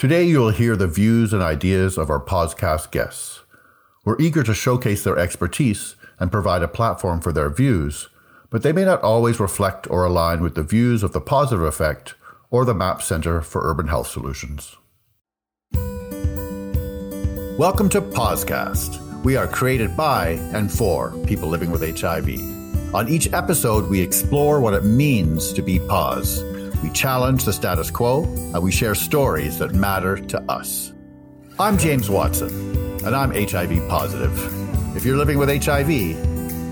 Today, you'll hear the views and ideas of our podcast guests. We're eager to showcase their expertise and provide a platform for their views, but they may not always reflect or align with the views of the Positive Effect or the MAP Center for Urban Health Solutions. Welcome to POZcast. We are created by and for people living with HIV. On each episode, we explore what it means to be poz. We challenge the status quo and we share stories that matter to us. I'm James Watson, and I'm HIV positive. If you're living with HIV,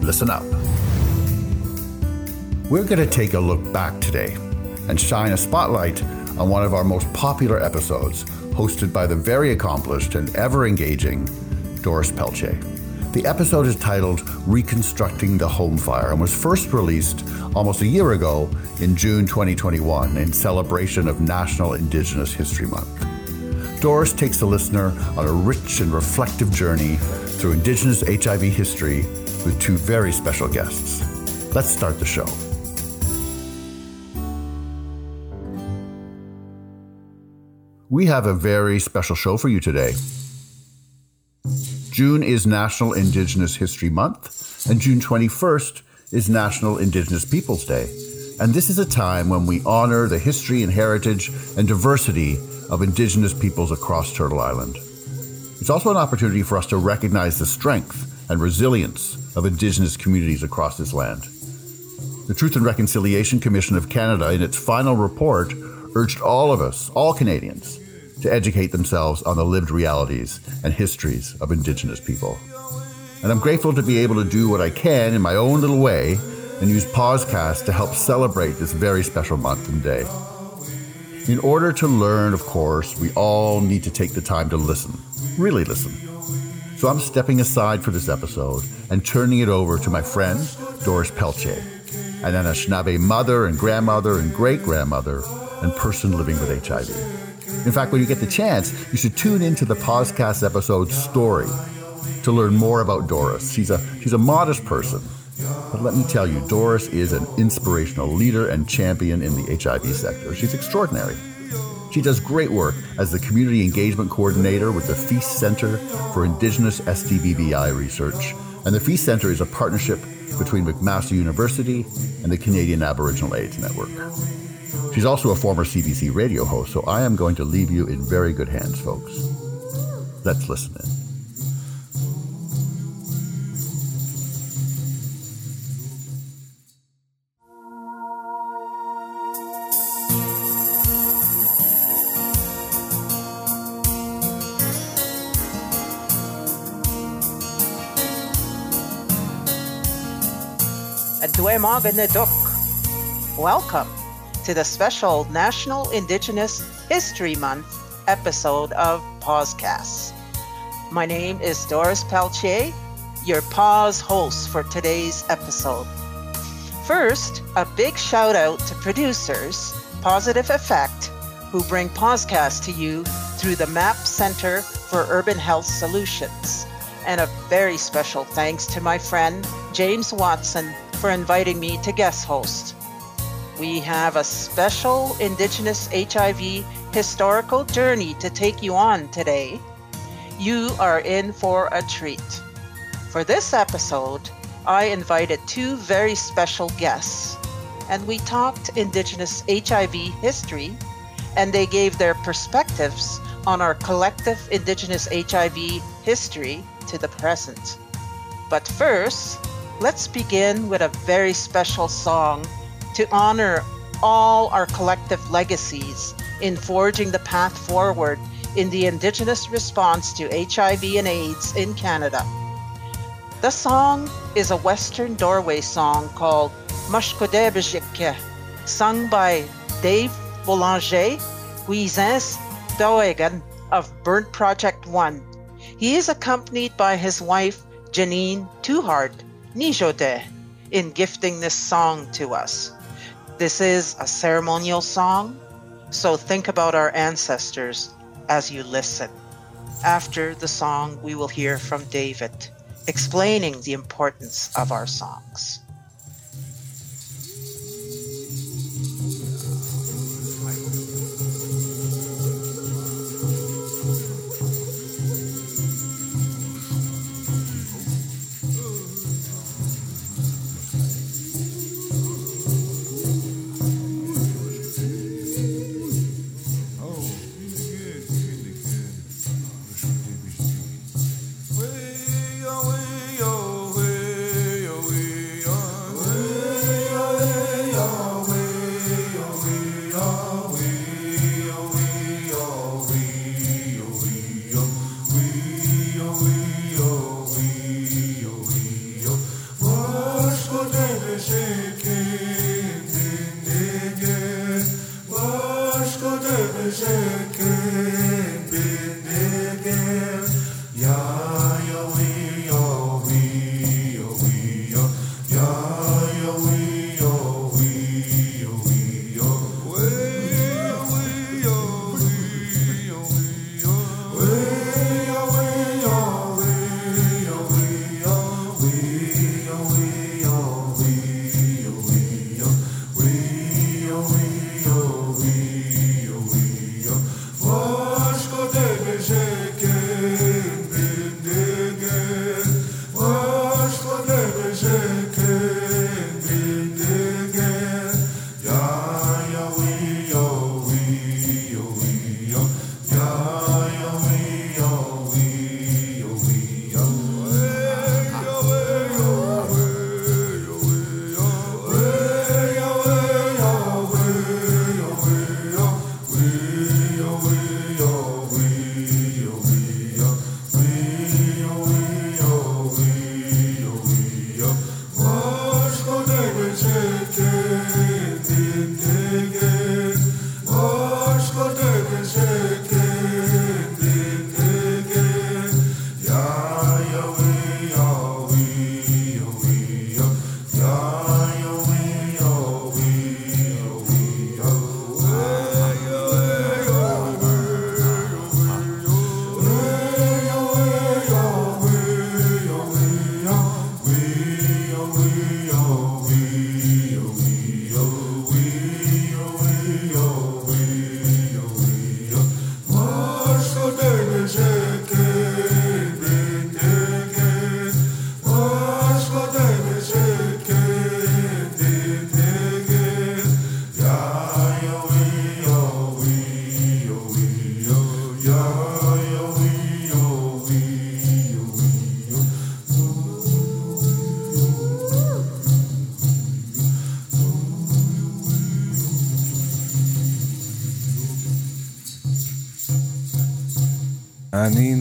listen up. We're going to take a look back today and shine a spotlight on one of our most popular episodes, hosted by the very accomplished and ever engaging Doris Pelletier. The episode is titled Reconstructing the Home Fire and was first released almost a year ago in June 2021 in celebration of National Indigenous History Month. Doris takes the listener on a rich and reflective journey through Indigenous HIV history with two very special guests. Let's start the show. We have a very special show for you today. June is National Indigenous History Month, and June 21st is National Indigenous Peoples Day. And this is a time when we honor the history and heritage and diversity of Indigenous peoples across Turtle Island. It's also an opportunity for us to recognize the strength and resilience of Indigenous communities across this land. The Truth and Reconciliation Commission of Canada, in its final report, urged all of us, all Canadians, to educate themselves on the lived realities and histories of Indigenous people. And I'm grateful to be able to do what I can in my own little way and use POZcast to help celebrate this very special month and day. In order to learn, of course, we all need to take the time to listen, really listen. So I'm stepping aside for this episode and turning it over to my friend, Doris Pelletier, an Anishinaabe mother and grandmother and great grandmother and person living with HIV. In fact, when you get the chance, you should tune into the podcast episode Story to learn more about Doris. She's a, she's a modest person, but let me tell you, Doris is an inspirational leader and champion in the HIV sector. She's extraordinary. She does great work as the Community Engagement Coordinator with the Feast Center for Indigenous STBBI Research. And the Feast Center is a partnership between McMaster University and the Canadian Aboriginal AIDS Network. She's also a former CBC radio host, so I am going to leave you in very good hands, folks. Let's listen in. Welcome to the special National Indigenous History Month episode of POZcast. My name is Doris Pelletier, your Pause host for today's episode. First, a big shout out to producers, Positive Effect, who bring POZcast to you through the MAP Center for Urban Health Solutions. And a very special thanks to my friend James Watson for inviting me to guest host. We have a special Indigenous HIV historical journey to take you on today. You are in for a treat. For this episode, I invited two very special guests, and we talked Indigenous HIV history, and they gave their perspectives on our collective Indigenous HIV history to the present. But first, let's begin with a very special song to honor all our collective legacies in forging the path forward in the Indigenous response to HIV and AIDS in Canada. The song is a Western Doorway song called Mashkodebejike, sung by Dave Boulanger, Guizens Doegan of Burnt Project 1. He is accompanied by his wife, Janine Tuhard, Nijode, in gifting this song to us. This is a ceremonial song, so think about our ancestors as you listen. After the song, we will hear from David explaining the importance of our songs. Anin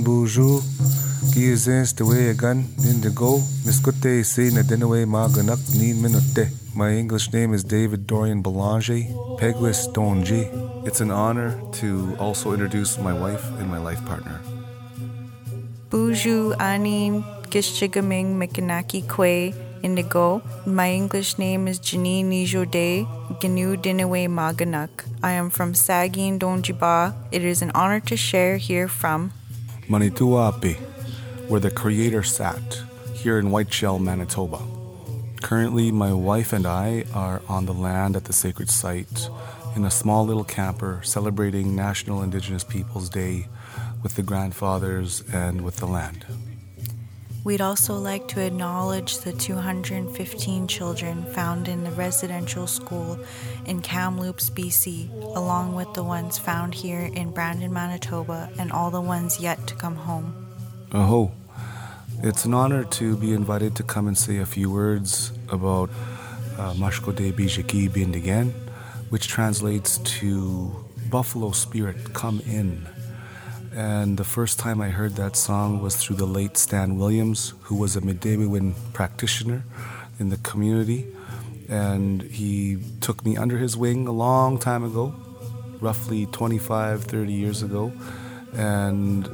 buju ki zens the way again in the go miskute say na denaway maganak nin minute. My English name is David Dorian Belanger, Pegless Donji. It's an honor to also introduce my wife and my life partner. Buju Anin Gishigaming Mikanaki Kwe Indigo. My English name is Janine Nijode Gnu Dinawe Maganak. I am from Sagin Donjiba. It is an honor to share here from Manito Ahbee, where the Creator sat, here in Whiteshell, Manitoba. Currently, my wife and I are on the land at the sacred site in a small little camper celebrating National Indigenous Peoples Day with the grandfathers and with the land. We'd also like to acknowledge the 215 children found in the residential school in Kamloops, BC, along with the ones found here in Brandon, Manitoba, and all the ones yet to come home. Aho. It's an honor to be invited to come and say a few words about uh, Mashko de Bijaki Bindigan, which translates to Buffalo Spirit, come in. And the first time I heard that song was through the late Stan Williams, who was a Midewiwin practitioner in the community. And he took me under his wing a long time ago, roughly 25, 30 years ago, and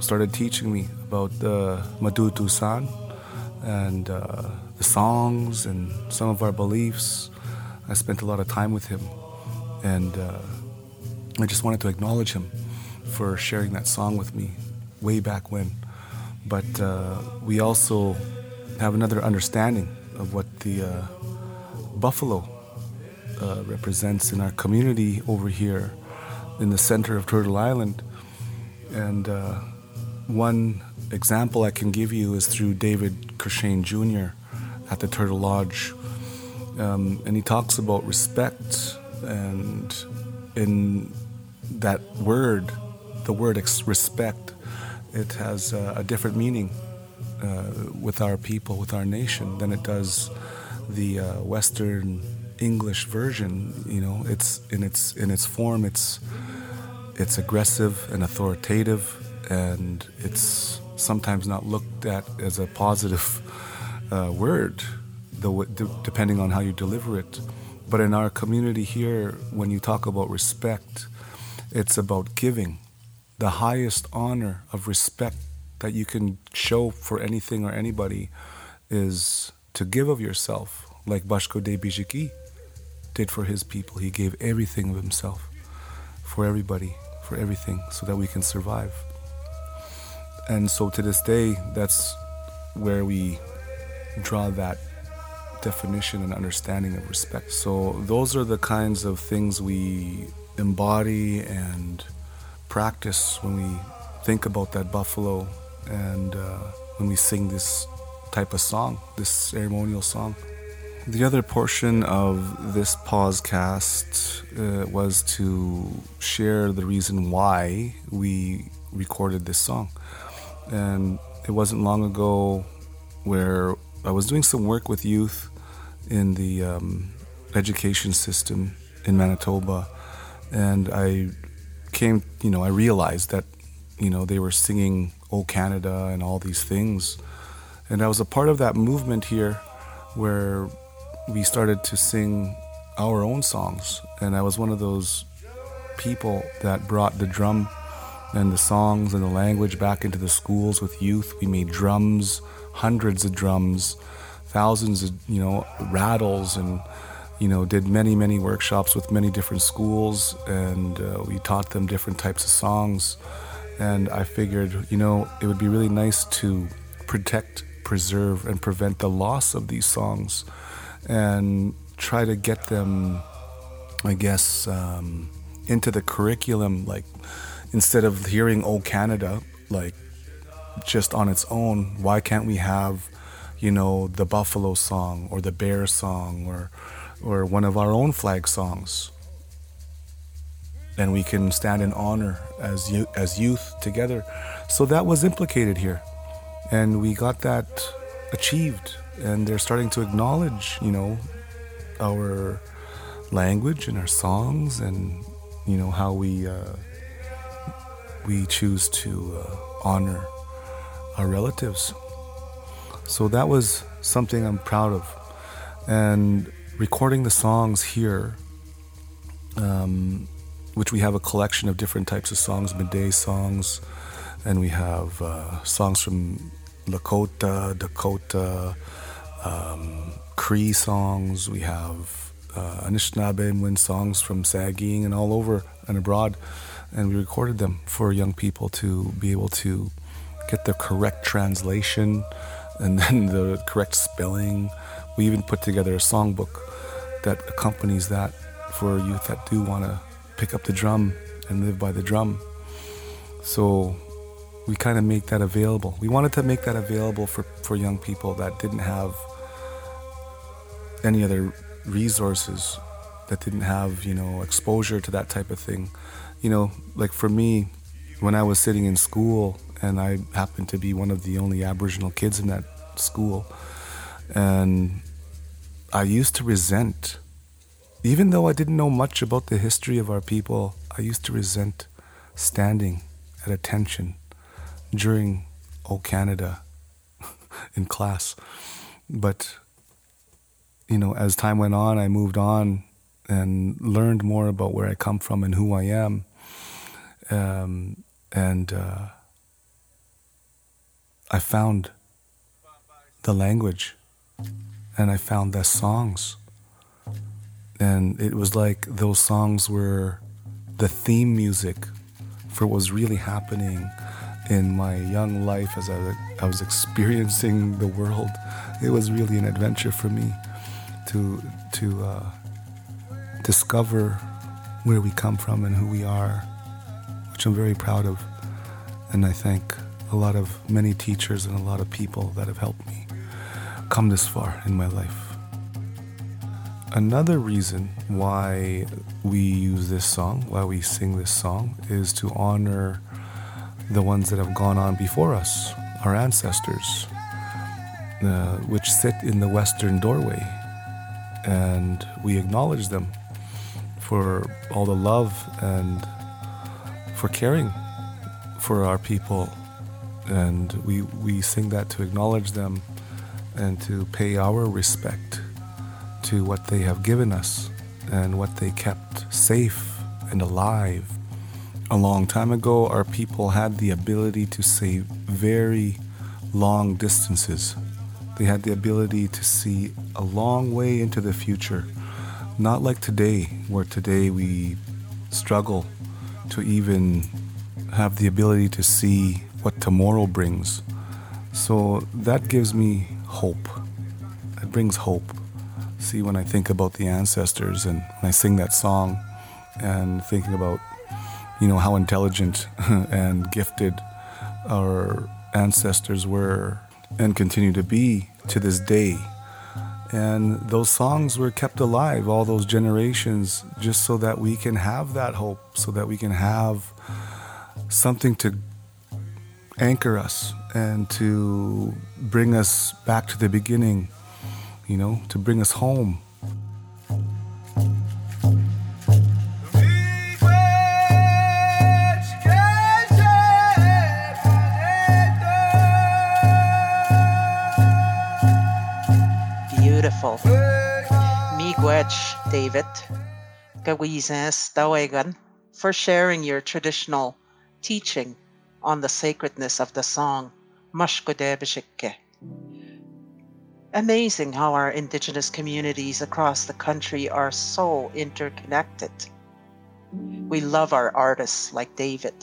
started teaching me about the Madutu San and uh, the songs and some of our beliefs. I spent a lot of time with him, and uh, I just wanted to acknowledge him for sharing that song with me way back when. But uh, we also have another understanding of what the uh, buffalo uh, represents in our community over here in the center of Turtle Island. And uh, one example I can give you is through David Courchene Jr. at the Turtle Lodge. Um, and he talks about respect and in that word the word ex- respect, it has uh, a different meaning uh, with our people, with our nation, than it does the uh, Western English version. You know, it's in its in its form. It's it's aggressive and authoritative, and it's sometimes not looked at as a positive uh, word, depending on how you deliver it. But in our community here, when you talk about respect, it's about giving the highest honor of respect that you can show for anything or anybody is to give of yourself, like Bashko de Bijiki did for his people. He gave everything of himself for everybody, for everything, so that we can survive. And so to this day, that's where we draw that definition and understanding of respect. So those are the kinds of things we embody and practice when we think about that buffalo and uh, when we sing this type of song, this ceremonial song. The other portion of this podcast uh, was to share the reason why we recorded this song. And it wasn't long ago where I was doing some work with youth in the um, education system in Manitoba, and I came, you know, I realized that, you know, they were singing "O Canada" and all these things, and I was a part of that movement here, where we started to sing our own songs, and I was one of those people that brought the drum and the songs and the language back into the schools with youth. We made drums, hundreds of drums, thousands of you know rattles, and you know did many many workshops with many different schools, and uh, we taught them different types of songs. And I figured, you know, it would be really nice to protect, preserve, and prevent the loss of these songs, and try to get them, I guess, um, into the curriculum, like instead of hearing "Oh Canada" like just on its own, why can't we have, you know, the Buffalo song or the Bear song or or one of our own flag songs? And we can stand in honor as youth, as youth together. So that was implicated here, and we got that achieved. And they're starting to acknowledge, you know, our language and our songs, and you know how we. Uh, we choose to uh, honor our relatives. So that was something I'm proud of. And recording the songs here, um, which we have a collection of different types of songs, midday songs, and we have uh, songs from Lakota, Dakota, um, Cree songs, we have uh, Anishinaabe and Wind songs from Sagkeeng and all over and abroad and we recorded them for young people to be able to get the correct translation and then the correct spelling. We even put together a songbook that accompanies that for youth that do want to pick up the drum and live by the drum. So we kind of make that available. We wanted to make that available for, for young people that didn't have any other resources, that didn't have, you know, exposure to that type of thing you know, like for me, when I was sitting in school and I happened to be one of the only Aboriginal kids in that school, and I used to resent, even though I didn't know much about the history of our people, I used to resent standing at attention during O Canada in class. But, you know, as time went on, I moved on and learned more about where I come from and who I am. Um, and uh, I found the language and I found the songs. And it was like those songs were the theme music for what was really happening in my young life as I, I was experiencing the world. It was really an adventure for me to to uh, discover where we come from and who we are, which I'm very proud of. And I thank a lot of many teachers and a lot of people that have helped me come this far in my life. Another reason why we use this song, why we sing this song, is to honor the ones that have gone on before us, our ancestors, uh, which sit in the western doorway. And we acknowledge them for all the love and for caring for our people. And we, we sing that to acknowledge them and to pay our respect to what they have given us and what they kept safe and alive a long time ago, our people had the ability to see very long distances. They had the ability to see a long way into the future. Not like today, where today we struggle to even have the ability to see what tomorrow brings. So that gives me hope. It brings hope. See, when I think about the ancestors and when I sing that song and thinking about you know, how intelligent and gifted our ancestors were and continue to be to this day. And those songs were kept alive all those generations just so that we can have that hope, so that we can have something to anchor us and to bring us back to the beginning, you know, to bring us home. Beautiful. Miigwech, David. Gawizes Dawegan for sharing your traditional teaching on the sacredness of the song Mashkodebeshike. Amazing how our indigenous communities across the country are so interconnected. We love our artists like David.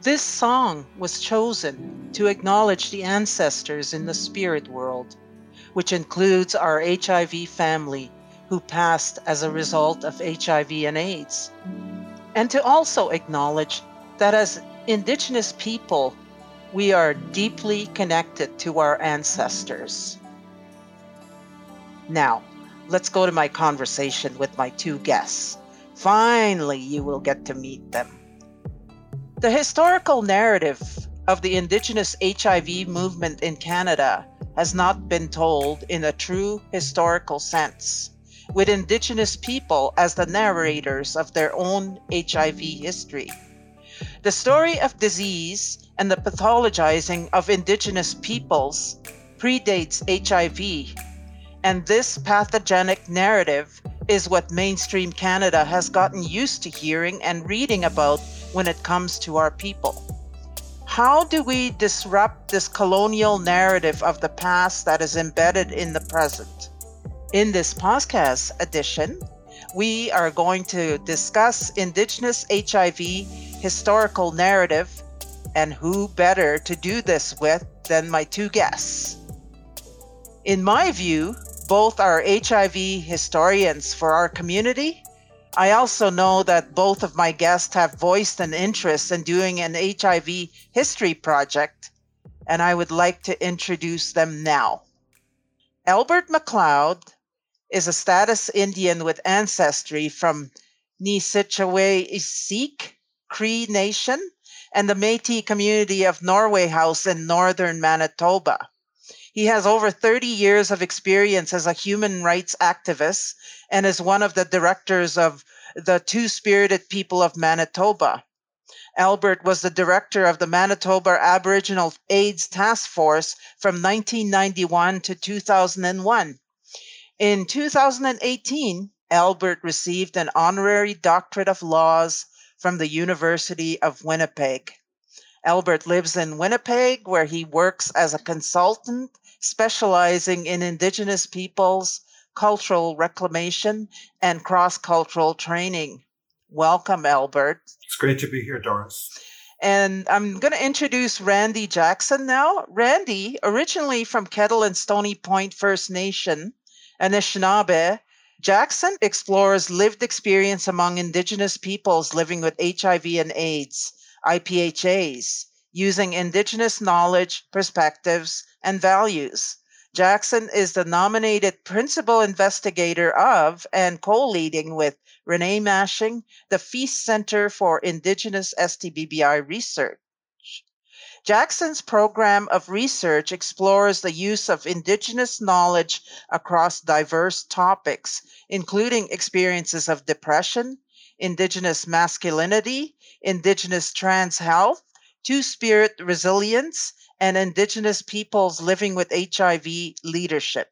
This song was chosen to acknowledge the ancestors in the spirit world which includes our HIV family who passed as a result of HIV and AIDS. And to also acknowledge that as Indigenous people, we are deeply connected to our ancestors. Now, let's go to my conversation with my two guests. Finally, you will get to meet them. The historical narrative of the Indigenous HIV movement in Canada has not been told in a true historical sense, with Indigenous people as the narrators of their own HIV history. The story of disease and the pathologizing of Indigenous peoples predates HIV, and this pathogenic narrative is what mainstream Canada has gotten used to hearing and reading about when it comes to our people. How do we disrupt this colonial narrative of the past that is embedded in the present? In this podcast edition, we are going to discuss Indigenous HIV historical narrative, and who better to do this with than my two guests? In my view, both are HIV historians for our community I also know that both of my guests have voiced an interest in doing an HIV history project, and I would like to introduce them now. Albert McLeod is a status Indian with ancestry from Nisichawayasihk Cree Nation and the Metis community of Norway House in northern Manitoba. He has over 30 years of experience as a human rights activist and is one of the directors of the Two Spirited People of Manitoba. Albert was the director of the Manitoba Aboriginal AIDS Task Force from 1991 to 2001. In 2018, Albert received an honorary doctorate of laws from the University of Winnipeg. Albert lives in Winnipeg, where he works as a consultant specializing in Indigenous peoples, cultural reclamation, and cross cultural training. Welcome, Albert. It's great to be here, Doris. And I'm going to introduce Randy Jackson now. Randy, originally from Kettle and Stony Point First Nation, Anishinaabe, Jackson explores lived experience among Indigenous peoples living with HIV and AIDS, IPHAs, using Indigenous knowledge, perspectives, and values. Jackson is the nominated principal investigator of and co leading with Renee Masching the Feast Center for Indigenous STBBI Research. Jackson's program of research explores the use of Indigenous knowledge across diverse topics, including experiences of depression, Indigenous masculinity, Indigenous trans health, Two Spirit resilience, and Indigenous peoples living with HIV leadership.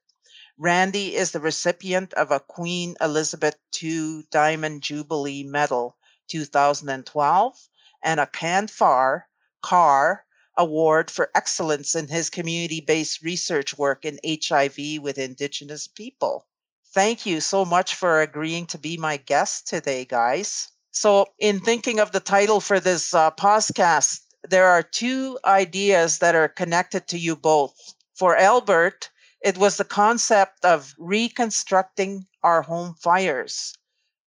Randy is the recipient of a Queen Elizabeth II Diamond Jubilee Medal 2012 and a CANFAR CAAR Award for Excellence in his community based research work in HIV with Indigenous people. Thank you so much for agreeing to be my guest today, guys. So, in thinking of the title for this uh, podcast, there are two ideas that are connected to you both. For Albert, it was the concept of reconstructing our home fires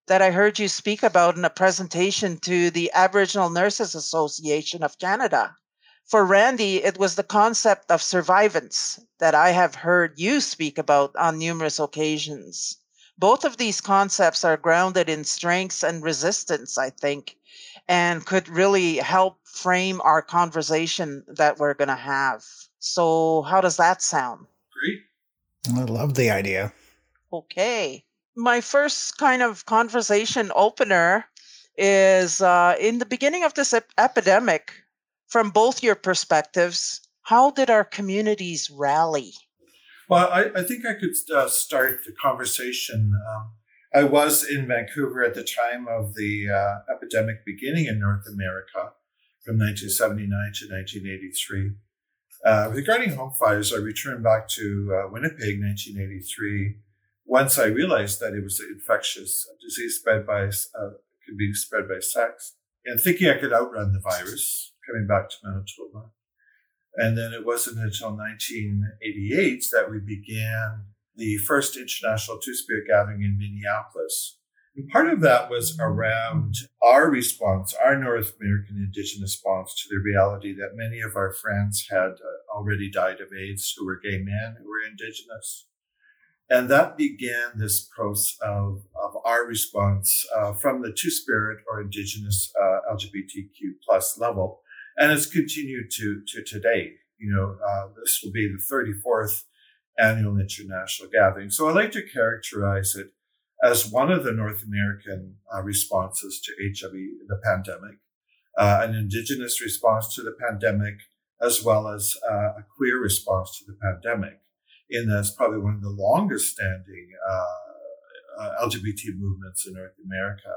that I heard you speak about in a presentation to the Aboriginal Nurses Association of Canada. For Randy, it was the concept of survivance that I have heard you speak about on numerous occasions. Both of these concepts are grounded in strengths and resistance, I think, and could really help frame our conversation that we're going to have. So, how does that sound? Great. I love the idea. Okay. My first kind of conversation opener is uh, in the beginning of this ep- epidemic, from both your perspectives, how did our communities rally? Well, I, I think I could uh, start the conversation. Um, I was in Vancouver at the time of the uh, epidemic beginning in North America from 1979 to 1983. Uh, regarding home fires, I returned back to uh, Winnipeg 1983 once I realized that it was an infectious disease spread by, uh, could be spread by sex and thinking I could outrun the virus coming back to Manitoba. And then it wasn't until 1988 that we began the first international Two Spirit gathering in Minneapolis. And part of that was around our response, our North American Indigenous response to the reality that many of our friends had uh, already died of AIDS who were gay men who were Indigenous. And that began this process of, of our response uh, from the Two Spirit or Indigenous uh, LGBTQ plus level and it's continued to to today. You know, uh, this will be the 34th annual international gathering. So I like to characterize it as one of the North American uh, responses to HIV, the pandemic, uh, an indigenous response to the pandemic, as well as uh, a queer response to the pandemic. In that's probably one of the longest standing uh, uh, LGBT movements in North America.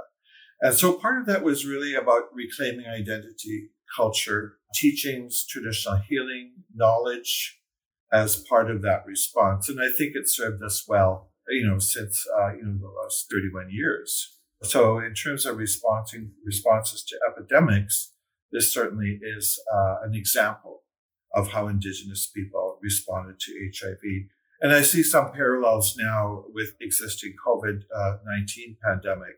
And so part of that was really about reclaiming identity, culture, teachings, traditional healing, knowledge as part of that response. And I think it served us well, you know, since, uh, you know, the last 31 years. So in terms of responding, responses to epidemics, this certainly is uh, an example of how Indigenous people responded to HIV. And I see some parallels now with existing COVID-19 uh, pandemic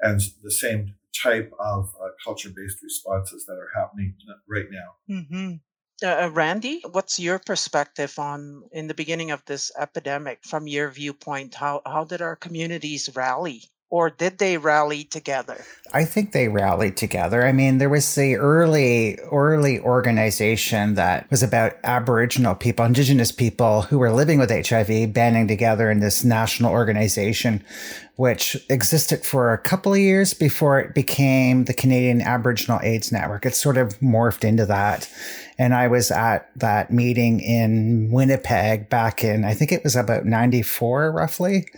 and the same type of uh, culture based responses that are happening right now. Mm-hmm. Uh, uh, Randy, what's your perspective on in the beginning of this epidemic from your viewpoint? How how did our communities rally? Or did they rally together? I think they rallied together. I mean, there was the early, early organization that was about Aboriginal people, Indigenous people who were living with HIV, banding together in this national organization which existed for a couple of years before it became the Canadian Aboriginal AIDS Network. It sort of morphed into that. And I was at that meeting in Winnipeg back in, I think it was about 94 roughly,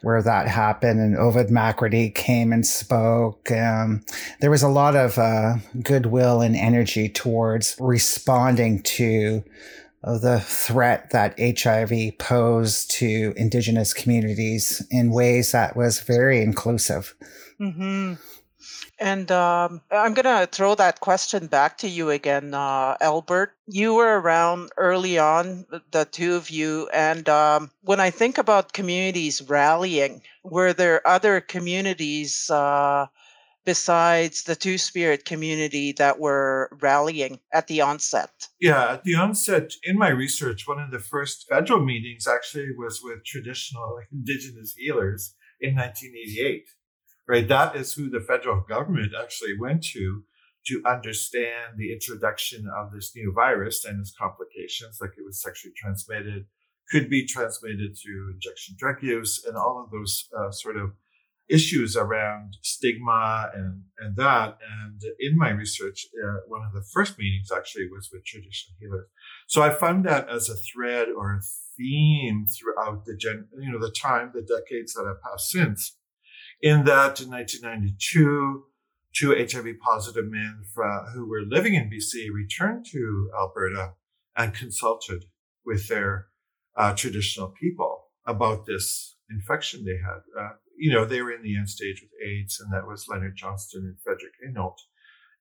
where that happened. And Ovid McRatty came and spoke. Um, there was a lot of uh, goodwill and energy towards responding to of the threat that HIV posed to indigenous communities in ways that was very inclusive. Mm-hmm. And um, I'm going to throw that question back to you again, uh, Albert. You were around early on, the two of you. And um, when I think about communities rallying, were there other communities uh, besides the Two Spirit community that were rallying at the onset? Yeah, at the onset, in my research, one of the first federal meetings actually was with traditional indigenous healers in 1988. Right, that is who the federal government actually went to to understand the introduction of this new virus and its complications, like it was sexually transmitted, could be transmitted through injection drug use, and all of those uh, sort of issues around stigma and, and that. And in my research, uh, one of the first meetings actually was with traditional healers. So I found that as a thread or a theme throughout the gen, you know, the time, the decades that have passed since. In that in 1992, two HIV positive men who were living in BC returned to Alberta and consulted with their uh, traditional people about this infection they had. Uh, you know, they were in the end stage with AIDS, and that was Leonard Johnston and Frederick Hainault.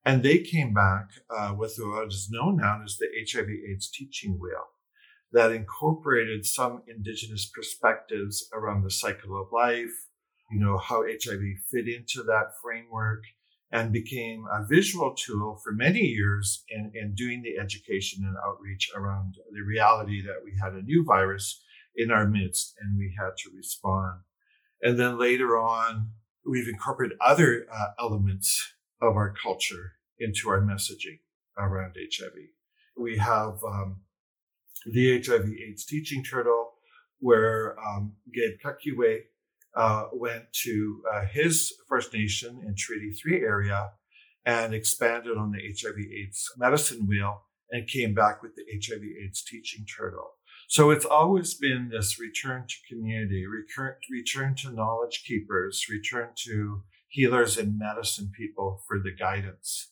And they came back uh, with what is known now as the HIV AIDS teaching wheel that incorporated some indigenous perspectives around the cycle of life, you know, how HIV fit into that framework and became a visual tool for many years in, in doing the education and outreach around the reality that we had a new virus in our midst and we had to respond. And then later on, we've incorporated other uh, elements of our culture into our messaging around HIV. We have um, the HIV AIDS teaching turtle, where um, Gabe Kakiwe uh, went to uh, his First Nation in Treaty 3 area and expanded on the HIV AIDS medicine wheel and came back with the HIV AIDS teaching turtle. So it's always been this return to community, return, return to knowledge keepers, return to healers and medicine people for the guidance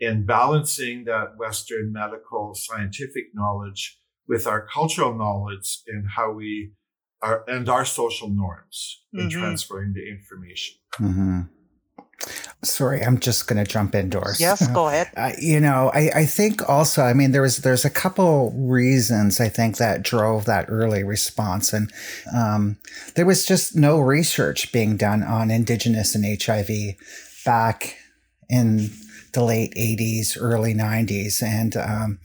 in balancing that Western medical scientific knowledge with our cultural knowledge and how we are and our social norms in mm-hmm. transferring the information. Mm-hmm. Sorry, I'm just going to jump indoors. Yes, go ahead. Uh, you know, I, I think also, I mean, there was there's a couple reasons I think that drove that early response, and um, there was just no research being done on Indigenous and HIV back in the late 80s, early 90s, and um,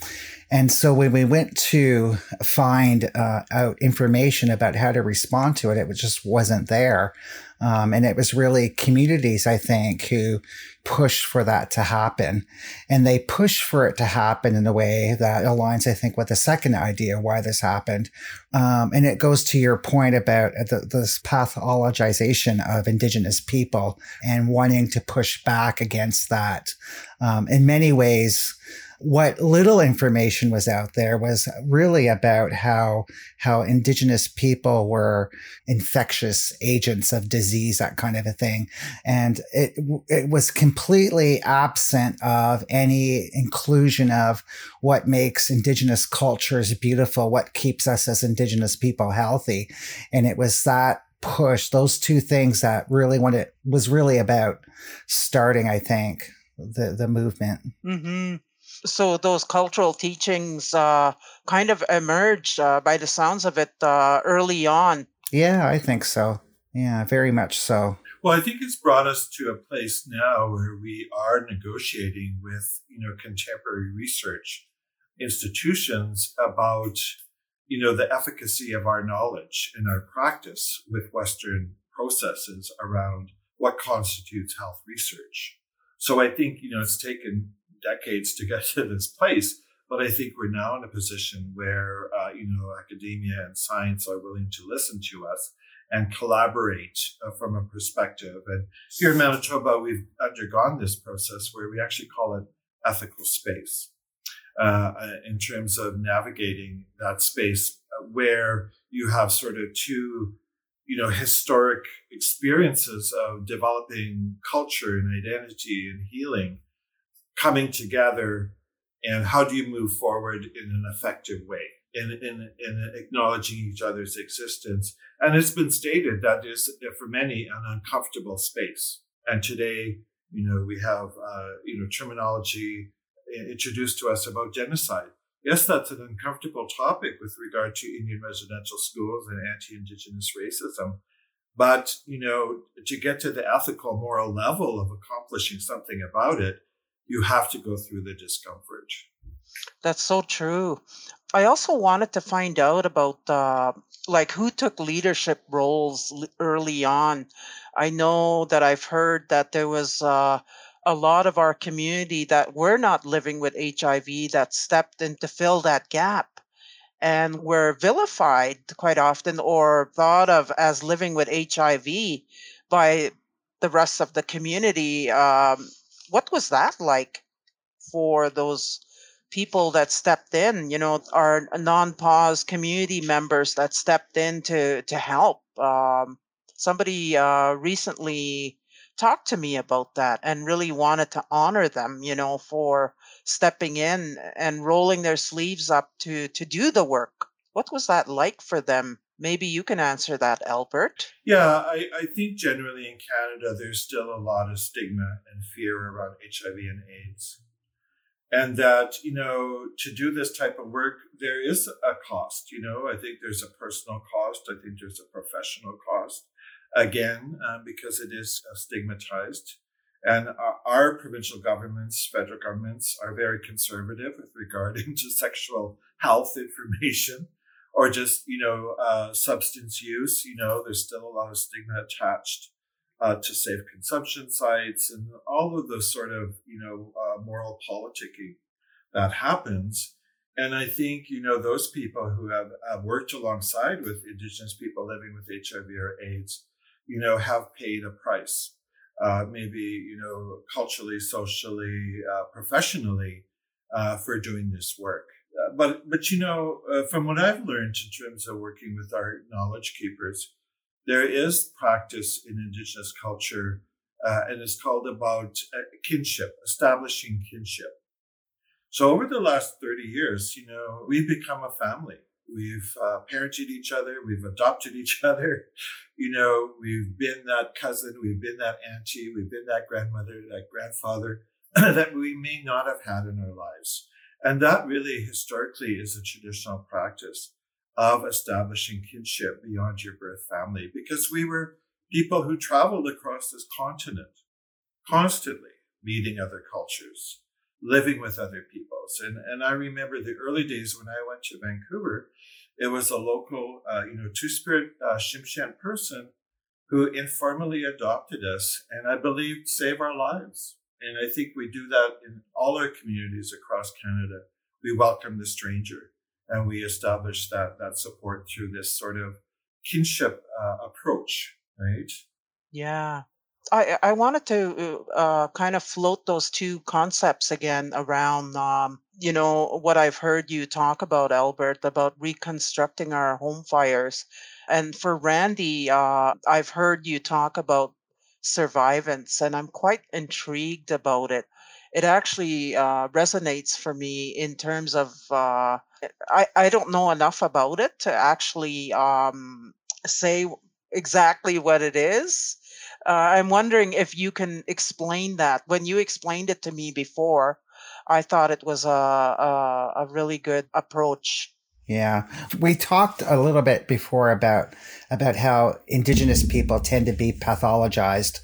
and so when we went to find uh, out information about how to respond to it, it just wasn't there. Um, and it was really communities, I think, who pushed for that to happen. And they pushed for it to happen in a way that aligns, I think, with the second idea why this happened. Um, and it goes to your point about the, this pathologization of Indigenous people and wanting to push back against that. Um, in many ways, what little information was out there was really about how how indigenous people were infectious agents of disease that kind of a thing. And it it was completely absent of any inclusion of what makes indigenous cultures beautiful what keeps us as indigenous people healthy. And it was that push those two things that really what it was really about starting i think the the movement. Mm-hmm so those cultural teachings uh, kind of emerged uh, by the sounds of it uh, early on. Yeah, I think so. Yeah, very much so. Well, I think it's brought us to a place now where we are negotiating with, you know, contemporary research institutions about, you know, the efficacy of our knowledge and our practice with Western processes around what constitutes health research. So I think, you know, it's taken decades to get to this place. But I think we're now in a position where, uh, you know, academia and science are willing to listen to us and collaborate uh, from a perspective. And here in Manitoba, we've undergone this process where we actually call it ethical space uh, in terms of navigating that space uh, where you have sort of two, you know, historic experiences of developing culture and identity and healing coming together and how do you move forward in an effective way in, in, in acknowledging each other's existence. And it's been stated that is for many an uncomfortable space. And today, you know, we have, uh, you know, terminology introduced to us about genocide. Yes, that's an uncomfortable topic with regard to Indian residential schools and anti-Indigenous racism. But, you know, to get to the ethical, moral level of accomplishing something about it, you have to go through the discomfort. That's so true. I also wanted to find out about uh, like who took leadership roles early on. I know that I've heard that there was uh, a lot of our community that were not living with HIV that stepped in to fill that gap and were vilified quite often or thought of as living with HIV by the rest of the community. Um, what was that like for those people that stepped in? You know, our non-poz community members that stepped in to to help. Um, somebody uh, recently talked to me about that and really wanted to honor them, you know, for stepping in and rolling their sleeves up to to do the work. What was that like for them? Maybe you can answer that, Albert. Yeah, I, I think generally in Canada, there's still a lot of stigma and fear around HIV and AIDS. And that, you know, to do this type of work, there is a cost. You know, I think there's a personal cost. I think there's a professional cost again, uh, because it is uh, stigmatized. And our, our, provincial governments, federal governments are very conservative with regarding to sexual health information or just, you know, uh, substance use. You know, there's still a lot of stigma attached uh, to safe consumption sites and all of the sort of, you know, uh, moral politicking that happens. And I think, you know, those people who have, have worked alongside with Indigenous people living with HIV or AIDS you know, have paid a price. Uh, maybe, you know, culturally, socially, uh, professionally, uh, for doing this work. Uh, but, but, you know, uh, from what I've learned in terms of working with our knowledge keepers, there is practice in Indigenous culture, uh, and it's called about kinship, establishing kinship. So over the last 30 years, you know, we've become a family. We've uh, parented each other. We've adopted each other. You know, we've been that cousin. We've been that auntie. We've been that grandmother, that grandfather that we may not have had in our lives. And that really historically is a traditional practice of establishing kinship beyond your birth family because we were people who traveled across this continent constantly meeting other cultures, living with other peoples. And, and I remember the early days when I went to Vancouver, it was a local, uh, you know, Two Spirit uh, Tsimshian person who informally adopted us and I believe saved our lives. And I think we do that in all our communities across Canada. We welcome the stranger and we establish that, that support through this sort of kinship uh, approach, right? Yeah. I, I wanted to uh, kind of float those two concepts again around, um, you know, what I've heard you talk about, Albert, about reconstructing our home fires. And for Randy, uh, I've heard you talk about survivance, and I'm quite intrigued about it. It actually uh, resonates for me in terms of uh, I, I don't know enough about it to actually um, say exactly what it is uh, I'm wondering if you can explain that. When you explained it to me before, I thought it was a, a, a really good approach. Yeah, we talked a little bit before about about how indigenous people tend to be pathologized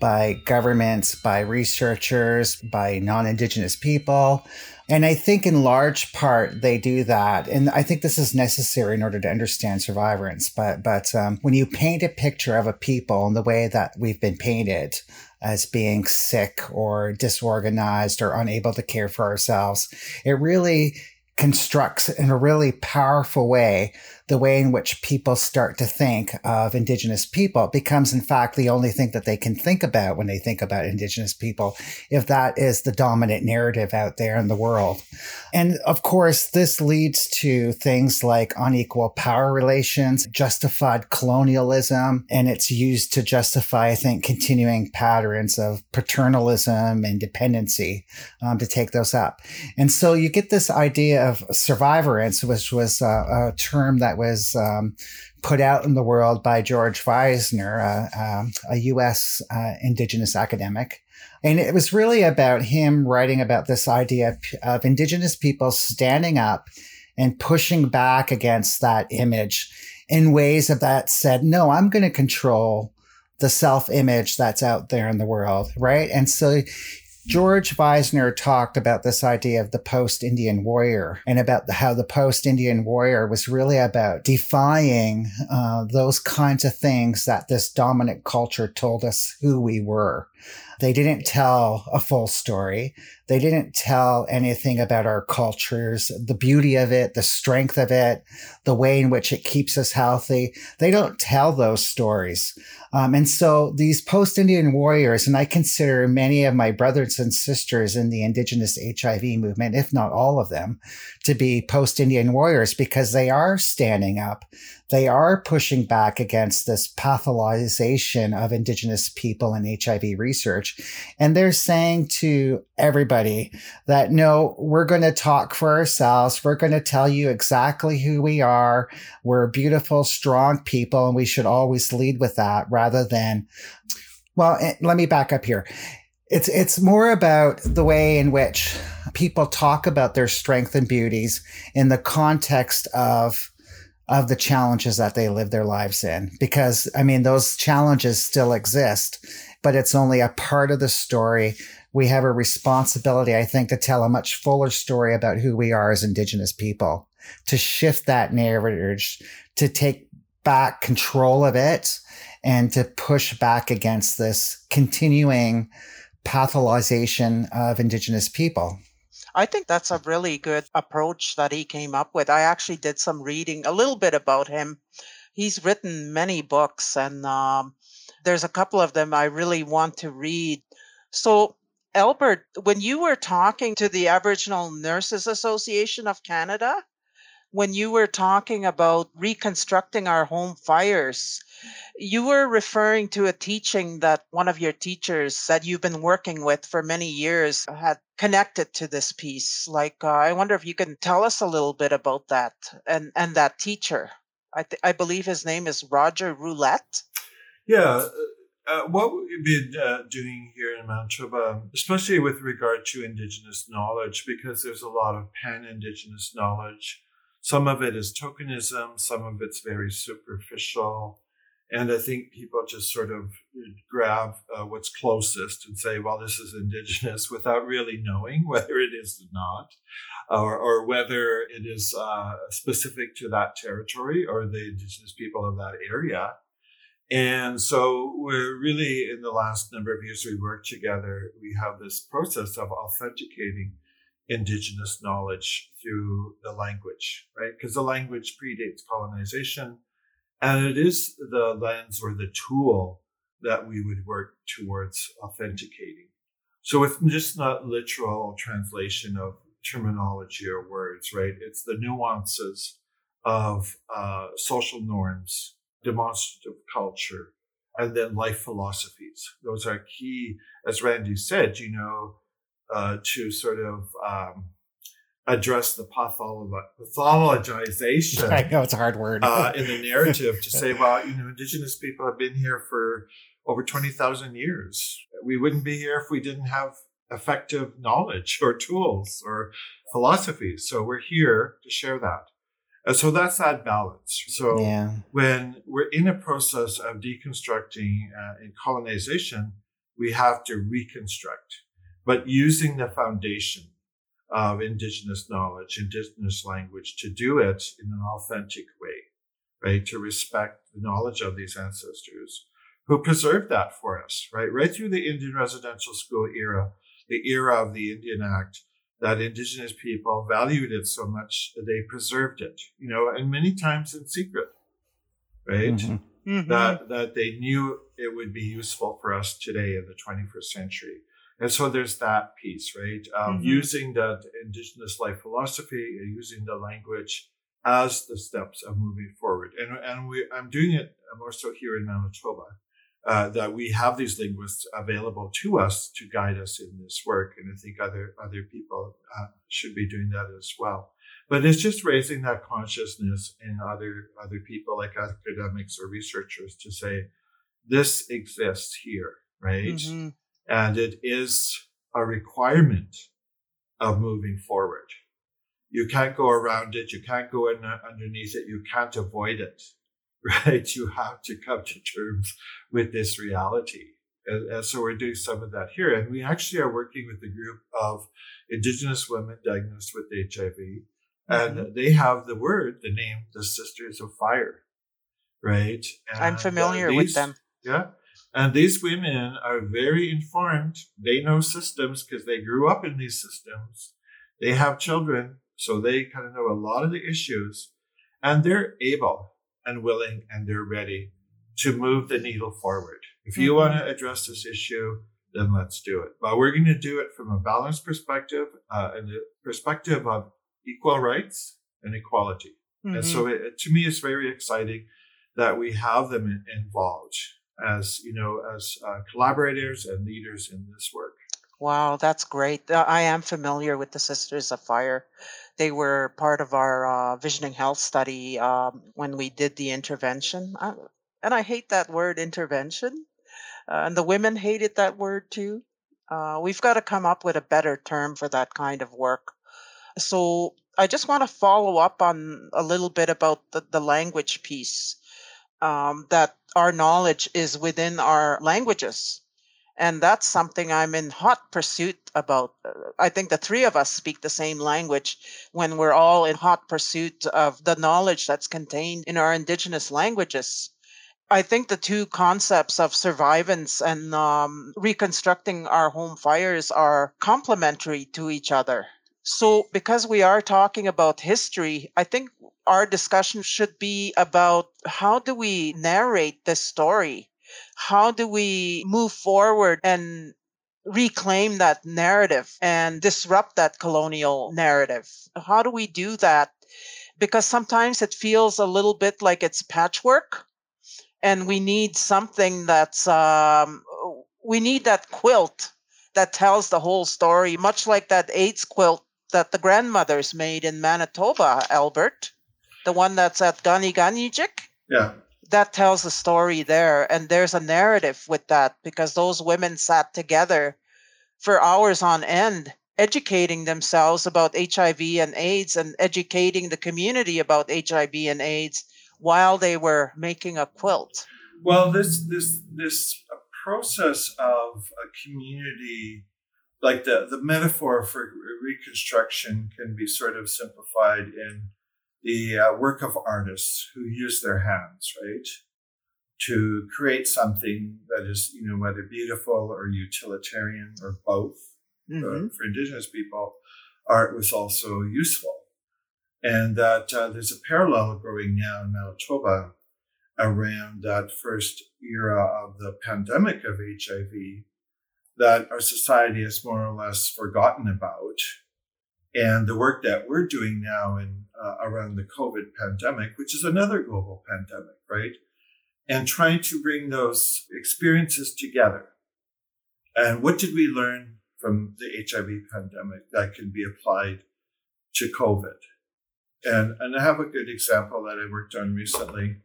by governments, by researchers, by non-indigenous people. And I think in large part they do that. And I think this is necessary in order to understand survivance. But, but um, when you paint a picture of a people in the way that we've been painted as being sick or disorganized or unable to care for ourselves, it really constructs in a really powerful way the way in which people start to think of indigenous people becomes in fact the only thing that they can think about when they think about indigenous people if that is the dominant narrative out there in the world. And of course this leads to things like unequal power relations justified colonialism and it's used to justify i think continuing patterns of paternalism and dependency um, to take those up. And so you get this idea of survivance which was a term that was um, put out in the world by George Vizenor, uh, um, a U.S. Uh, indigenous academic. And it was really about him writing about this idea of, indigenous people standing up and pushing back against that image in ways of that said, no, I'm going to control the self image that's out there in the world. Right. And so George Vizenor talked about this idea of the post Indian warrior and about the, how the post Indian warrior was really about defying uh, those kinds of things that this dominant culture told us who we were. They didn't tell a full story. They didn't tell anything about our cultures, the beauty of it, the strength of it, the way in which it keeps us healthy. They don't tell those stories. Um, and so these post Indian warriors, and I consider many of my brothers and sisters in the indigenous HIV movement, if not all of them, to be post Indian warriors because they are standing up. They are pushing back against this pathologization of Indigenous people in HIV research. And they're saying to everybody that no, we're going to talk for ourselves. We're going to tell you exactly who we are. We're beautiful, strong people, and we should always lead with that rather than, well, eh, let me back up here. It's it's more about the way in which people talk about their strength and beauties in the context of of the challenges that they live their lives in. Because, I mean, those challenges still exist, but it's only a part of the story. We have a responsibility, I think, to tell a much fuller story about who we are as Indigenous people, to shift that narrative, to take back control of it, and to push back against this continuing pathologization of Indigenous people. I think that's a really good approach that he came up with. I actually did some reading a little bit about him. He's written many books, and um, there's a couple of them I really want to read. So, Albert, when you were talking to the Aboriginal Nurses Association of Canada, when you were talking about reconstructing our home fires, you were referring to a teaching that one of your teachers that you've been working with for many years had connected to this piece. Like, uh, I wonder if you can tell us a little bit about that and, and that teacher. I, th- I believe his name is Roger Roulette. Yeah. Uh, uh what we've been uh, doing here in Manitoba, especially with regard to Indigenous knowledge, because there's a lot of pan Indigenous knowledge some of it is tokenism, some of it's very superficial. And I think people just sort of grab uh, what's closest and say, well, this is indigenous without really knowing whether it is or not, or, or whether it is uh, specific to that territory or the indigenous people of that area. And so we're really, in the last number of years we worked together, we have this process of authenticating indigenous knowledge through the language, right? Because the language predates colonization and it is the lens or the tool that we would work towards authenticating. So it's just not literal translation of terminology or words, right? It's the nuances of uh, social norms, demonstrative culture, and then life philosophies. Those are key, as Randy said, you know, uh, to sort of um, address the pathologization. I know it's a hard word uh, in the narrative to say, well, you know, Indigenous people have been here for over twenty thousand years. We wouldn't be here if we didn't have effective knowledge or tools or philosophies. So we're here to share that. And so that's that balance. So yeah. when we're in a process of deconstructing uh, in colonization, we have to reconstruct but using the foundation of indigenous knowledge, indigenous language to do it in an authentic way, right? To respect the knowledge of these ancestors who preserved that for us, right? Right through the Indian residential school era, the era of the Indian Act, that indigenous people valued it so much that they preserved it, you know, and many times in secret, right? Mm-hmm. Mm-hmm. That, that they knew it would be useful for us today in the 21st century. And so there's that piece, right? Um, mm-hmm. Using that indigenous life philosophy, using the language as the steps of moving forward. And, and we, I'm doing it more so here in Manitoba, uh, that we have these linguists available to us to guide us in this work. And I think other, other people uh, should be doing that as well. But it's just raising that consciousness in other, other people like academics or researchers to say, this exists here, right? Mm-hmm and it is a requirement of moving forward. You can't go around it. You can't go in underneath it. You can't avoid it, right? You have to come to terms with this reality. And, and, so we're doing some of that here. And we actually are working with a group of Indigenous women diagnosed with HIV. Mm-hmm. And they have the word, the name, the Sisters of Fire, right? And I'm familiar uh, these, with them. Yeah. And these women are very informed. They know systems because they grew up in these systems. They have children, so they kind of know a lot of the issues. And they're able and willing and they're ready to move the needle forward. If you mm-hmm. want to address this issue, then let's do it. But we're going to do it from a balanced perspective uh, and the perspective of equal rights and equality. Mm-hmm. And so mm-hmm. it, to me, it's very exciting that we have them in, involved as, you know, as uh, collaborators and leaders in this work. Wow, that's great. Uh, I am familiar with the Sisters of Fire. They were part of our uh, visioning health study um, when we did the intervention. And I hate that word intervention. Uh, and the women hated that word too. Uh, we've got to come up with a better term for that kind of work. So I just want to follow up on a little bit about the, the language piece. Um, that our knowledge is within our languages and that's something I'm in hot pursuit about. I think the three of us speak the same language when we're all in hot pursuit of the knowledge that's contained in our indigenous languages. I think the two concepts of survivance and um, reconstructing our home fires are complementary to each other. So, because we are talking about history, I think our discussion should be about how do we narrate this story how do we move forward and reclaim that narrative and disrupt that colonial narrative? How do we do that? Because sometimes it feels a little bit like it's patchwork and we need something that's, um, we need that quilt that tells the whole story, much like that AIDS quilt that the grandmothers made in Manitoba, Albert, the one that's at Ka Ni Kanichihk. Yeah that tells a story there and there's a narrative with that because those women sat together for hours on end educating themselves about HIV and AIDS and educating the community about HIV and AIDS while they were making a quilt. Well, this this this process of a community, like the the metaphor for reconstruction, can be sort of simplified in the uh, work of artists who use their hands, right, to create something that is, you know, whether beautiful or utilitarian or both. Mm-hmm. Uh, for Indigenous people, art was also useful. And that uh, there's a parallel growing now in Manitoba around that first era of the pandemic of HIV that our society has more or less forgotten about and the work that we're doing now in uh, around the COVID pandemic, which is another global pandemic, right? And trying to bring those experiences together. And what did we learn from the HIV pandemic that can be applied to COVID? And, and I have a good example that I worked on recently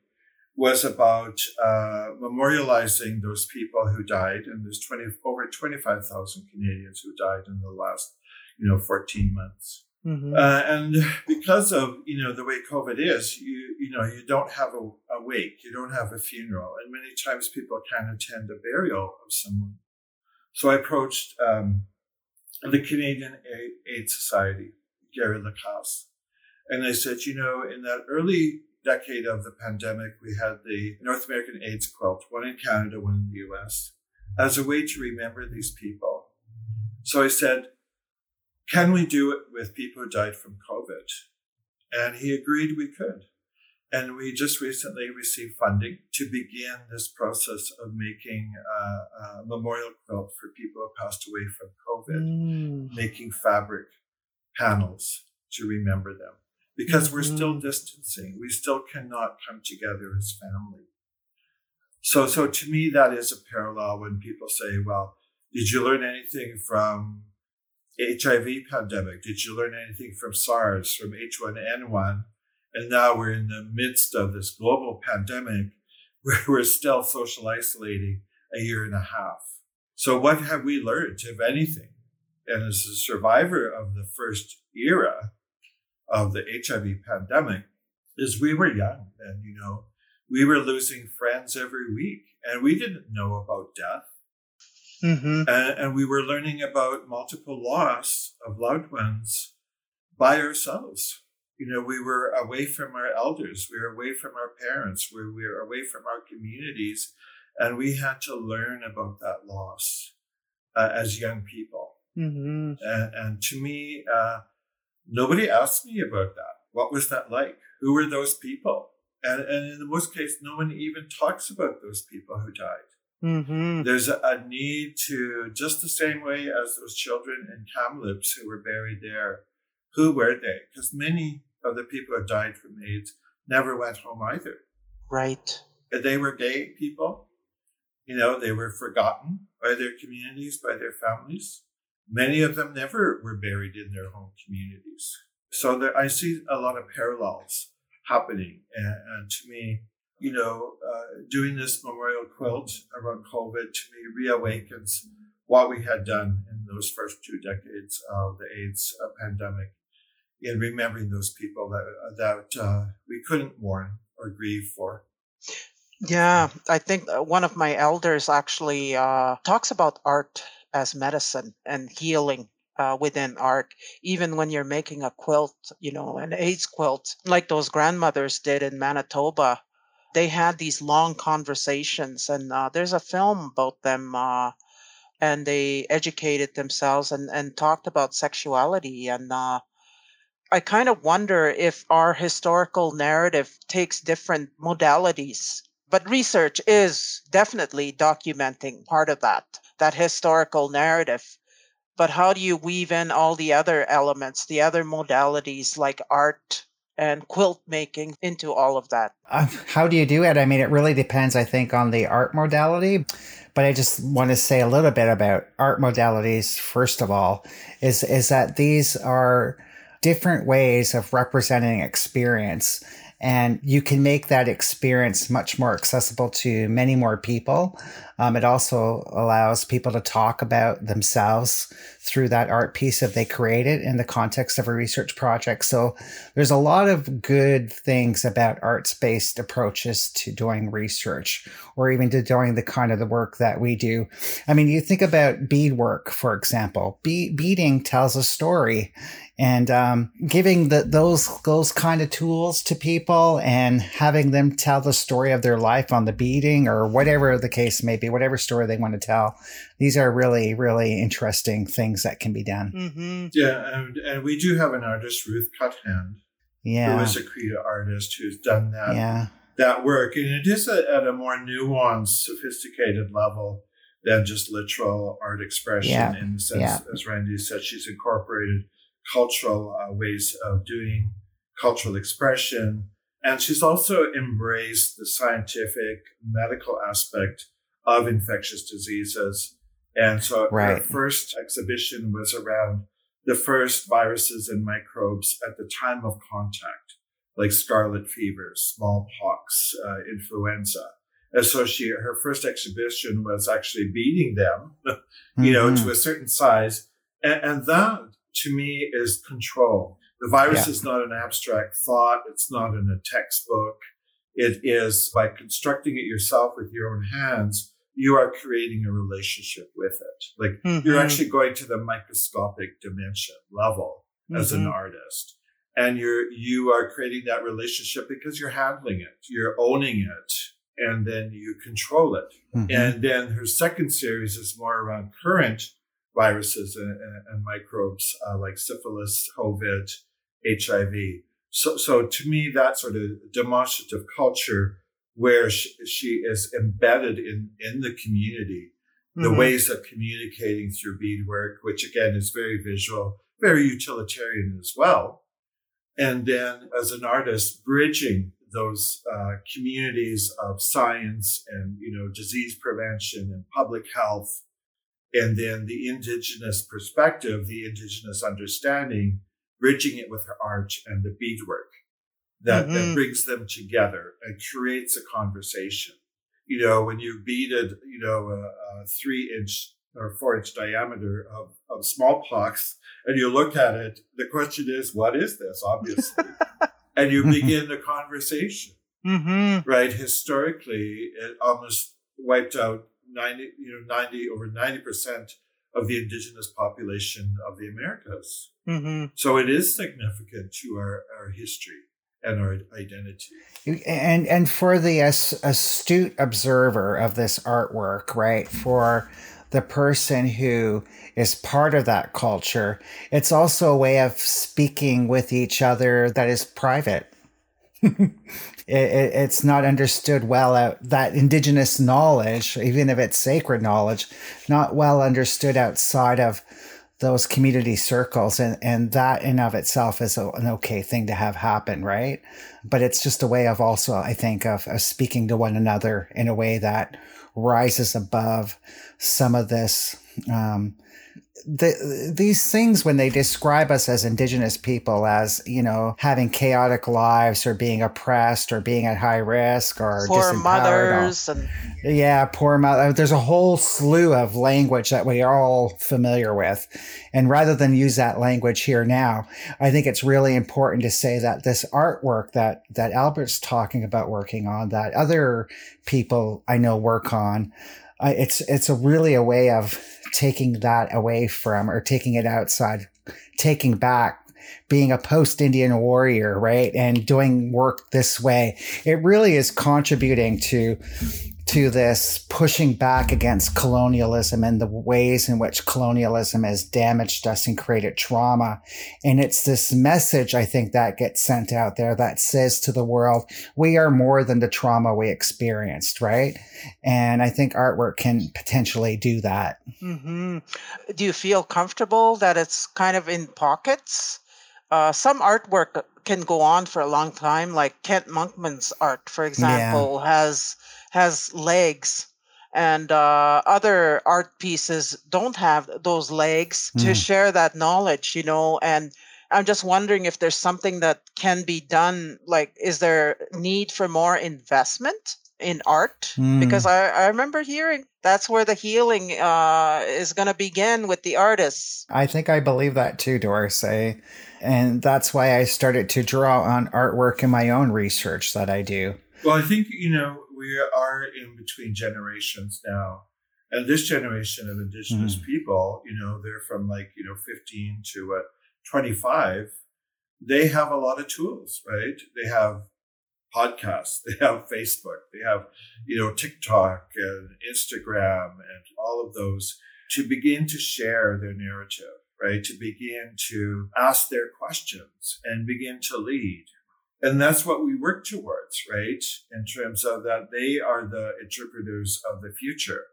was about uh, memorializing those people who died. And there's 20, over 25,000 Canadians who died in the last you know, 14 months. Mm-hmm. Uh, and because of you know the way COVID is, you you know you don't have a, a, wake, you don't have a funeral, and many times people can't attend a burial of someone. So I approached um, the Canadian AIDS Society, Gary Lacasse, and I said, you know, in that early decade of the pandemic, we had the North American AIDS quilt, one in Canada, one in the U.S., as a way to remember these people. So I said, can we do it with people who died from COVID? And he agreed we could. And we just recently received funding to begin this process of making a, a memorial quilt for people who passed away from COVID, mm. making fabric panels to remember them. Because mm-hmm. we're still mm-hmm. distancing, we still cannot come together as family. So, so to me, that is a parallel when people say, well, did you learn anything from HIV pandemic? Did you learn anything from SARS, from H1N1? And now we're in the midst of this global pandemic where we're still social isolating a year and a half. So what have we learned, if anything? And as a survivor of the first era of the HIV pandemic, is we were young and, you know, we were losing friends every week and we didn't know about death. Mm-hmm. And, and, we were learning about multiple loss of loved ones by ourselves. You know, we were away from our elders, we were away from our parents, we were away from our communities, and we had to learn about that loss uh, as young people. Mm-hmm. And, and, to me, uh, nobody asked me about that. What was that like? Who were those people? And, and in the most case, no one even talks about those people who died. Mm-hmm. There's a, need to, just the same way as those children in Kamloops who were buried there, who were they? Because many of the people who died from AIDS never went home either. Right. They were gay people. You know, they were forgotten by their communities, by their families. Many of them never were buried in their home communities. So there, I see a lot of parallels happening. And, and to me, you know, uh, doing this memorial quilt around COVID to me reawakens what we had done in those first two decades of the AIDS uh, pandemic in remembering those people that, that uh, we couldn't mourn or grieve for. Yeah, I think uh, one of my elders actually uh, talks about art as medicine and healing uh, within art. Even when you're making a quilt, you know, an AIDS quilt, like those grandmothers did in Manitoba, they had these long conversations. And uh, there's a film about them, uh, and they educated themselves and, and talked about sexuality. And uh, I kind of wonder if our historical narrative takes different modalities. But research is definitely documenting part of that, that historical narrative but how do you weave in all the other elements, the other modalities like art and quilt making into all of that? Uh, how do you do it? I mean, it really depends, I think, on the art modality. But I just want to say a little bit about art modalities, first of all, is, is that these are different ways of representing experience and you can make that experience much more accessible to many more people. Um, it also allows people to talk about themselves through that art piece that they created in the context of a research project. So there's a lot of good things about arts based approaches to doing research or even to doing the kind of the work that we do. I mean, you think about beadwork, for example. Be- beading tells a story and um, giving the, those those kind of tools to people and having them tell the story of their life on the beading or whatever the case may be, whatever story they want to tell. These are really really interesting things that can be done. Mm-hmm. Yeah, and, and we do have an artist, Ruth Cuthand, Yeah, who is a creative artist who's done that yeah, that work, and it is a, at a more nuanced, sophisticated level than just literal art expression. Yeah, In the sense, yeah. as Randy said, she's incorporated cultural uh, ways of doing cultural expression, and she's also embraced the scientific medical aspect of infectious diseases. And so her Right. first exhibition was around the first viruses and microbes at the time of contact, like scarlet fever, smallpox, uh, influenza. And so she, her first exhibition was actually beating them, you know, Mhm. to a certain size. And, and that to me is control. The virus Yeah. is not an abstract thought. It's not in a textbook. It is by constructing it yourself with your own hands, you are creating a relationship with it. Like you're Mhm. actually going to the microscopic dimension level as an Mhm. artist. And you're, you are creating that relationship because you're handling it. You're owning it and then you control it. Mhm. And then her second series is more around current viruses and, and, and microbes uh, like syphilis, COVID, HIV. So, so to me, that sort of demonstrative culture where she, she is embedded in, in the community, the Mhm. ways of communicating through beadwork, which again is very visual, very utilitarian as well. And then as an artist, bridging those uh, communities of science and, you know, disease prevention and public health. And then the indigenous perspective, the indigenous understanding, bridging it with her art and the beadwork that, that Mhm. brings them together and creates a conversation. You know, when you beaded, you know, a, a three inch or four inch diameter of, of smallpox and you look at it, the question is, what is this? Obviously. and you begin the conversation, Mm-hmm. right? Historically, it almost wiped out 90, you know, 90, over 90% of the indigenous population of the Americas. Mm-hmm. So it is significant to our, our history and our identity. and and for the as- astute observer of this artwork right for the person who is part of that culture it's also a way of speaking with each other that is private it, it, it's not understood well out that indigenous knowledge even if it's sacred knowledge not well understood outside of those community circles and and that in of itself is a, an okay thing to have happen right? But it's just a way of also i think of, of speaking to one another in a way that rises above some of this um, the, these things when they describe us as indigenous people as you know having chaotic lives or being oppressed or being at high risk or poor mothers or, and yeah poor mother there's a whole slew of language that we are all familiar with. And rather than use that language here now i think it's really important to say that this artwork that that albert's talking about working on that other people i know work on uh, it's it's a really a way of taking that away from or taking it outside, taking back being a post Indian warrior, right? And doing work this way. It really is contributing to to this pushing back against colonialism and the ways in which colonialism has damaged us and created trauma. And it's this message, I think, that gets sent out there that says to the world, we are more than the trauma we experienced, right? And I think artwork can potentially do that. Mm-hmm. Do you feel comfortable that it's kind of in pockets? Uh, some artwork can go on for a long time, like Kent Monkman's art, for example, yeah. has has legs and uh, other art pieces don't have those legs mm. to share that knowledge you know and i'm just wondering if there's something that can be done like is there need for more investment in art mm. because I, I remember hearing that's where the healing uh, is going to begin with the artists i think i believe that too doris I, and that's why i started to draw on artwork in my own research that i do well i think you know we are in between generations now. And this generation of indigenous mm. people, you know, they're from like, you know, 15 to uh, 25. They have a lot of tools, right? They have podcasts, they have Facebook, they have, you know, TikTok and Instagram and all of those to begin to share their narrative, right? To begin to ask their questions and begin to lead and that's what we work towards, right? In terms of that, they are the interpreters of the future.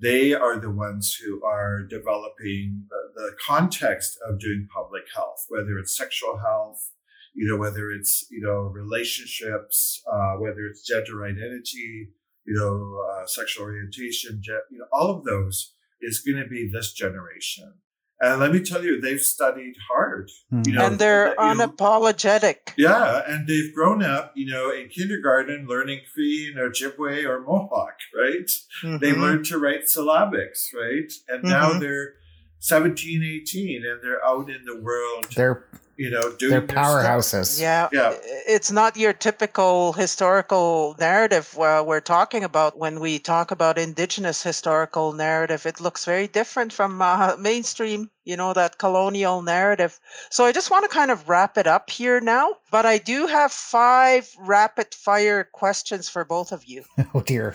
They are the ones who are developing the, the context of doing public health, whether it's sexual health, you know, whether it's, you know, relationships, uh, whether it's gender identity, you know, uh, sexual orientation, you know, all of those is going to be this generation. And let me tell you, they've studied hard. Mm-hmm. You know, and they're unapologetic. Know, yeah, and they've grown up, you know, in kindergarten learning Cree, or Ojibwe, or Mohawk, right? Mm-hmm. They learned to write syllabics, right? And mm-hmm. now they're 17, 18, and they're out in the world. They're you know, doing they're powerhouses. Yeah, yeah. It's not your typical historical narrative where we're talking about when we talk about indigenous historical narrative. It looks very different from uh, mainstream you know, that colonial narrative. So I just want to kind of wrap it up here now, but I do have five rapid fire questions for both of you. Oh, dear.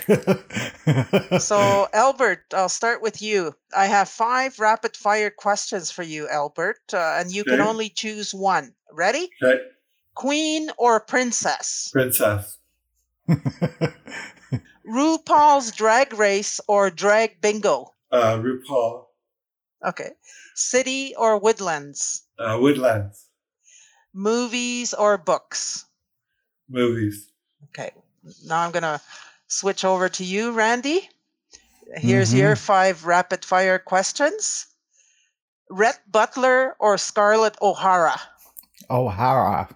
so, Albert, I'll start with you. I have five rapid fire questions for you, Albert, uh, and you okay. can only choose one. Ready? Okay. Queen or princess? Princess. RuPaul's drag race or drag bingo? Uh, RuPaul. Okay. City or woodlands? Uh, woodlands. Movies or books? Movies. Okay. Now I'm going to switch over to you, Randy. Here's mm-hmm. your five rapid fire questions. Rhett Butler or Scarlett O'Hara? O'Hara.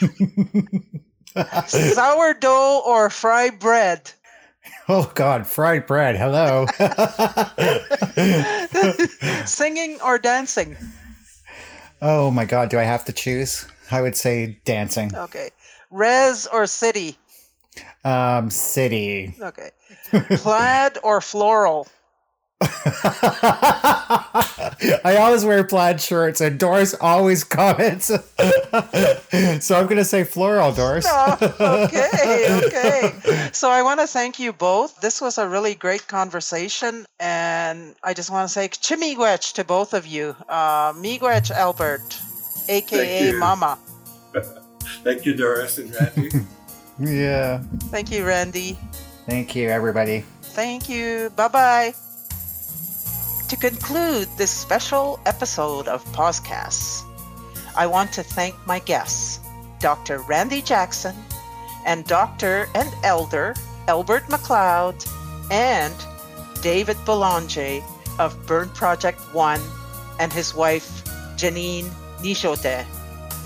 Sourdough or fried bread? Oh God, fried bread. Hello. Singing or dancing? Oh my God, do I have to choose? I would say dancing. Okay. Res or city? Um, city. Okay. Plaid or floral? I always wear plaid shirts, and Doris always comments. so I'm going to say floral, Doris. oh, okay, okay. So I want to thank you both. This was a really great conversation, and I just want to say chimigwech to both of you. Uh, Miigwech Albert, aka Mama. thank you, Doris and Randy. yeah. Thank you, Randy. Thank you, everybody. Thank you. Bye bye. To conclude this special episode of POZcasts, I want to thank my guests, Dr. Randy Jackson and Dr. and Elder Albert McLeod and David Belanger of Burnt Project One and his wife Janine Nijote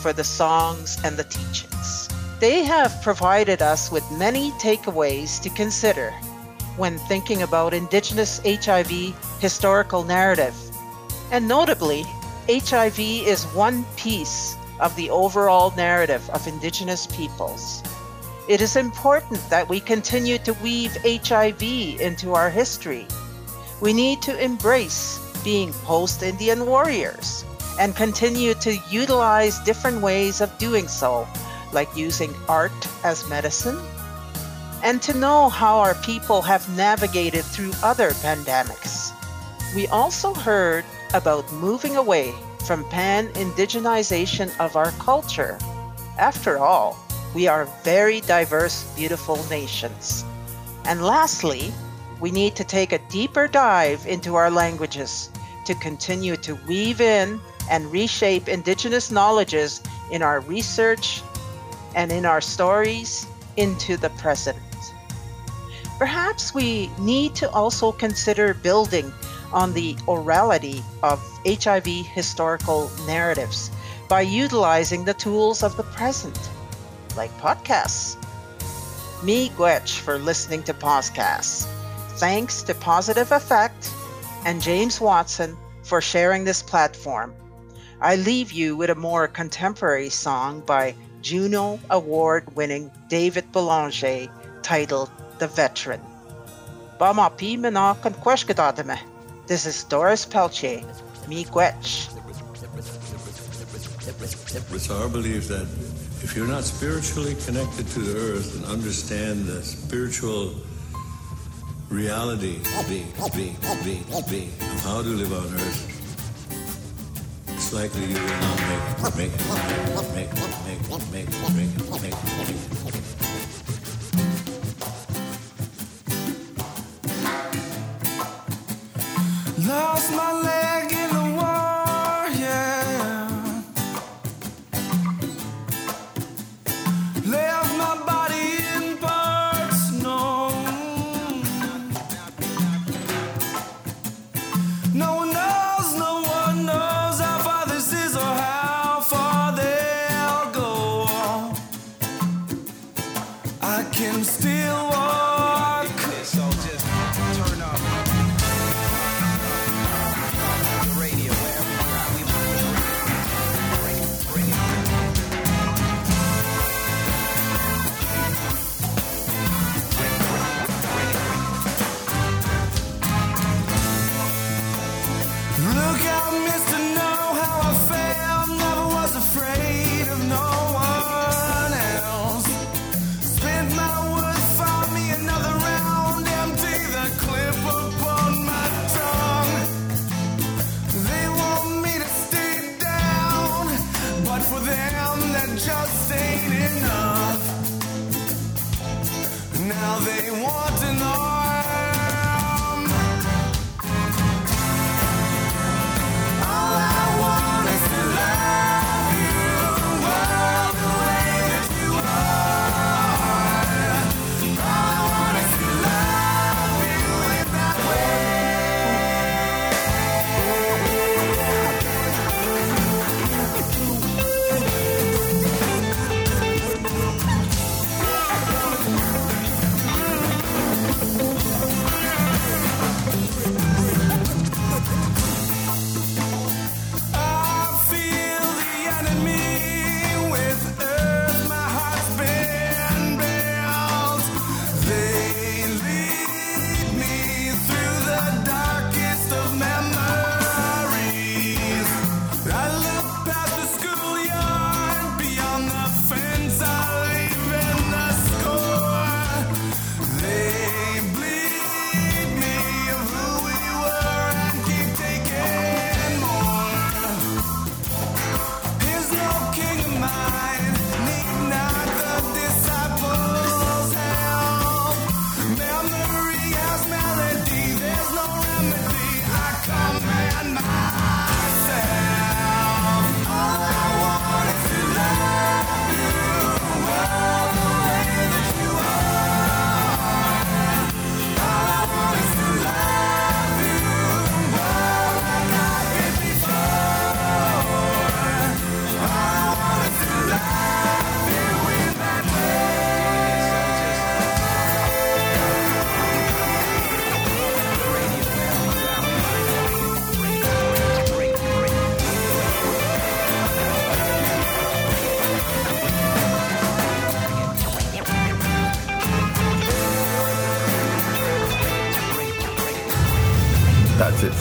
for the songs and the teachings. They have provided us with many takeaways to consider when thinking about Indigenous HIV historical narrative. And notably, HIV is one piece of the overall narrative of Indigenous peoples. It is important that we continue to weave HIV into our history. We need to embrace being post Indian warriors and continue to utilize different ways of doing so, like using art as medicine and to know how our people have navigated through other pandemics. We also heard about moving away from pan indigenization of our culture. After all, we are very diverse, beautiful nations. And lastly, we need to take a deeper dive into our languages to continue to weave in and reshape indigenous knowledges in our research and in our stories into the present. Perhaps we need to also consider building on the orality of HIV historical narratives by utilizing the tools of the present, like podcasts. Miigwech for listening to podcasts. Thanks to Positive Effect and James Watson for sharing this platform. I leave you with a more contemporary song by Juno Award winning David Belanger titled the veteran. Bama pi mena kweshkadadame. This is Doris Peltier, me Gwetch. It's our belief that if you're not spiritually connected to the earth and understand the spiritual reality be, be, be, be, of how to live on earth, it's likely you will not make make make make make make make make make make Lost my leg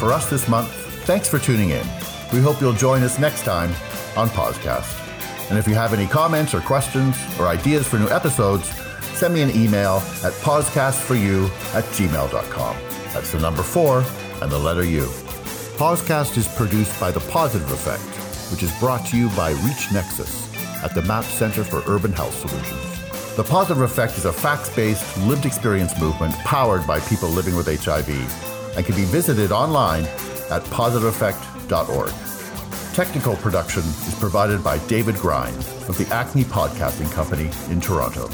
for us this month. Thanks for tuning in. We hope you'll join us next time on POZcast. And if you have any comments or questions or ideas for new episodes, send me an email at pozcastforyou at gmail.com. That's the number four and the letter U. POZcast is produced by The Positive Effect, which is brought to you by Reach Nexus at the MAP Center for Urban Health Solutions. The Positive Effect is a facts based, lived experience movement powered by people living with HIV and can be visited online at positiveeffect.org. Technical production is provided by David Grind of the Acme Podcasting Company in Toronto.